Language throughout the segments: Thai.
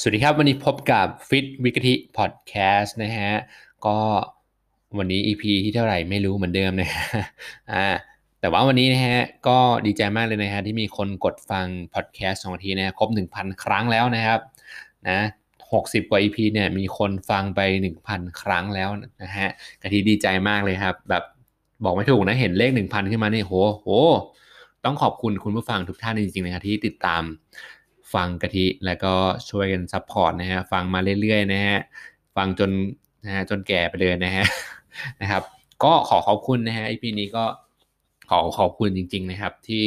สวัสดีครับ วันนี้พบกับ Fit วิกฤตพอดแคสต์นะฮะ ก็วันนี้ EP ที่เท่าไหร่ไม่รู้เหมือนเดิมนะฮะอ่าแต่ว่าวันนี้นะฮะก็ดีใจมากเลยนะฮะที่มีคนกดฟังพอดแคสต์สองทีนะครบ 1,000 ครั้งแล้วนะครับนะ60 กว่า EP เนี่ยมีคนฟังไป 1,000 ครั้งแล้วนะฮะกะทีดีใจมากเลยครับ แบบบอกไม่ถูกนะเห็นเลข 1,000 ขึ้นมานี่โหโห ต้องขอบคุณคุณผู้ฟังทุกท่านจริงๆนะครับที่ติดตาม ฟังกะทิแล้วก็ช่วยกัน support นะฮะฟังมาเรื่อยๆนะฮะฟังจนนะฮะจนแก่ไปเลยนะฮะนะครับ ก็ขอขอบคุณนะฮะ EP นี้ก็ขอขอบคุณจริง ๆ นะครับที่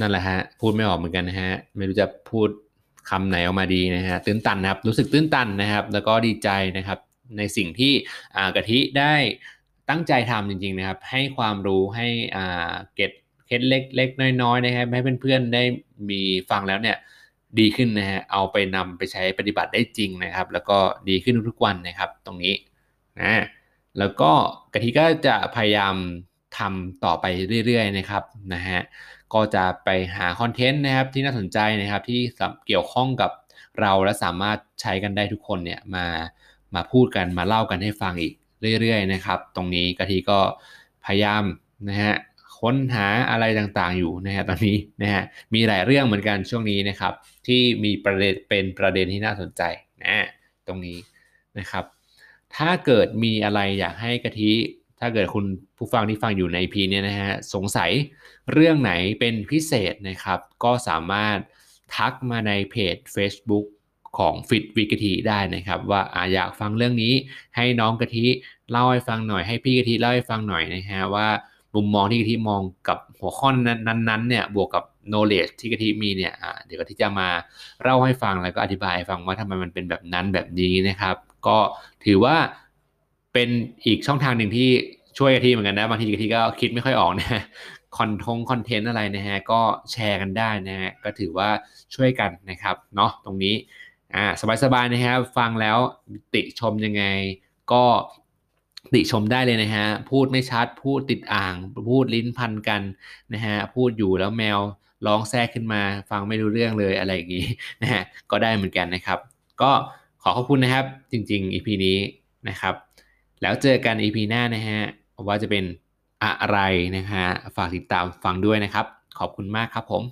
นั่นแหละฮะพูดไม่ออกเหมือนกันนะฮะไม่รู้จะพูดคำไหนออกมาดีนะฮะตื้นตันนะครับ รู้สึกตื้นตันนะครับ แล้วก็ดีใจนะครับในสิ่งที่กะทิได้ตั้งใจทำจริง ๆ นะครับ ให้ความรู้ให้เก็ต เคล็ดเล็กเล็กน้อยๆนะครับให้เพื่อนๆได้มีฟังแล้วเนี่ยดีขึ้นนะฮะเอาไปนำไปใช้ปฏิบัติได้จริงนะครับ แล้วก็ดีขึ้นทุกๆวันนะครับ ตรงนี้นะแล้วก็กะทิก็จะพยายามทำต่อไปเรื่อยๆนะครับนะฮะก็จะไปหาคอนเทนต์นะครับที่น่าสนใจนะครับที่เกี่ยวข้องกับเราและสามารถใช้กันได้ทุกคนเนี่ยมามาพูดกันมาเล่ากันให้ฟังอีกเรื่อยๆนะครับ ตรงนี้กะทิก็พยายามนะฮะ ค้นหาอะไรต่างๆอยู่นะฮะตอนนี้นะฮะมีหลายเรื่องเหมือนกันช่วงนี้นะครับ ที่มีประเด็นเป็นประเด็นที่น่าสนใจนะตรงนี้นะครับ ถ้าเกิดมีอะไรอยากให้กะทิถ้าเกิดคุณผู้ฟังที่ฟังอยู่ในพีเนี่ยนะฮะสงสัยเรื่องไหนเป็นพิเศษนะครับ ก็สามารถทักมาในเพจ Facebook ของ Fit วิกทีได้นะครับ ว่าอาอยากฟังเรื่องนี้ให้น้องกะทิเล่าให้ฟังหน่อยให้พี่กะทิเล่าให้ฟังหน่อยนะฮะว่า มุมมองที่กะทิมองกับหัวข้อนั้นๆเนี่ยบวกกับ knowledge ที่กะทิมีเนี่ยเดี๋ยวกะทิจะมาเล่าให้ฟังแล้วก็อธิบายให้ฟังว่าทำไมมันเป็นแบบนั้นแบบนี้นะครับ ก็ถือว่าเป็นอีกช่องทางหนึ่งที่ช่วยกะทิเหมือนกันนะบางทีกะทิก็คิดไม่ค่อยออกนะคอนทงคอนเทนต์อะไรนะฮะก็แชร์กันได้นะฮะก็ถือว่าช่วยกันนะครับเนาะตรงนี้อ่าสบายๆนะครับ ฟังแล้วติชมยังไง ก็ ติชมได้เลยนะฮะ พูดไม่ชัด พูดติดอ่าง พูดลิ้นพันกันนะฮะ พูดอยู่แล้วแมวร้องแทรกขึ้นมาฟังไม่รู้เรื่องเลยอะไรอย่างนี้นะฮะ ก็ได้เหมือนกันนะครับ ก็ขอขอบคุณนะครับจริง ๆ EP นี้นะครับ แล้วเจอกัน EP หน้านะฮะว่าจะเป็นอะไรนะฮะ ฝากติดตามฟังด้วยนะครับ ขอบคุณมากครับผม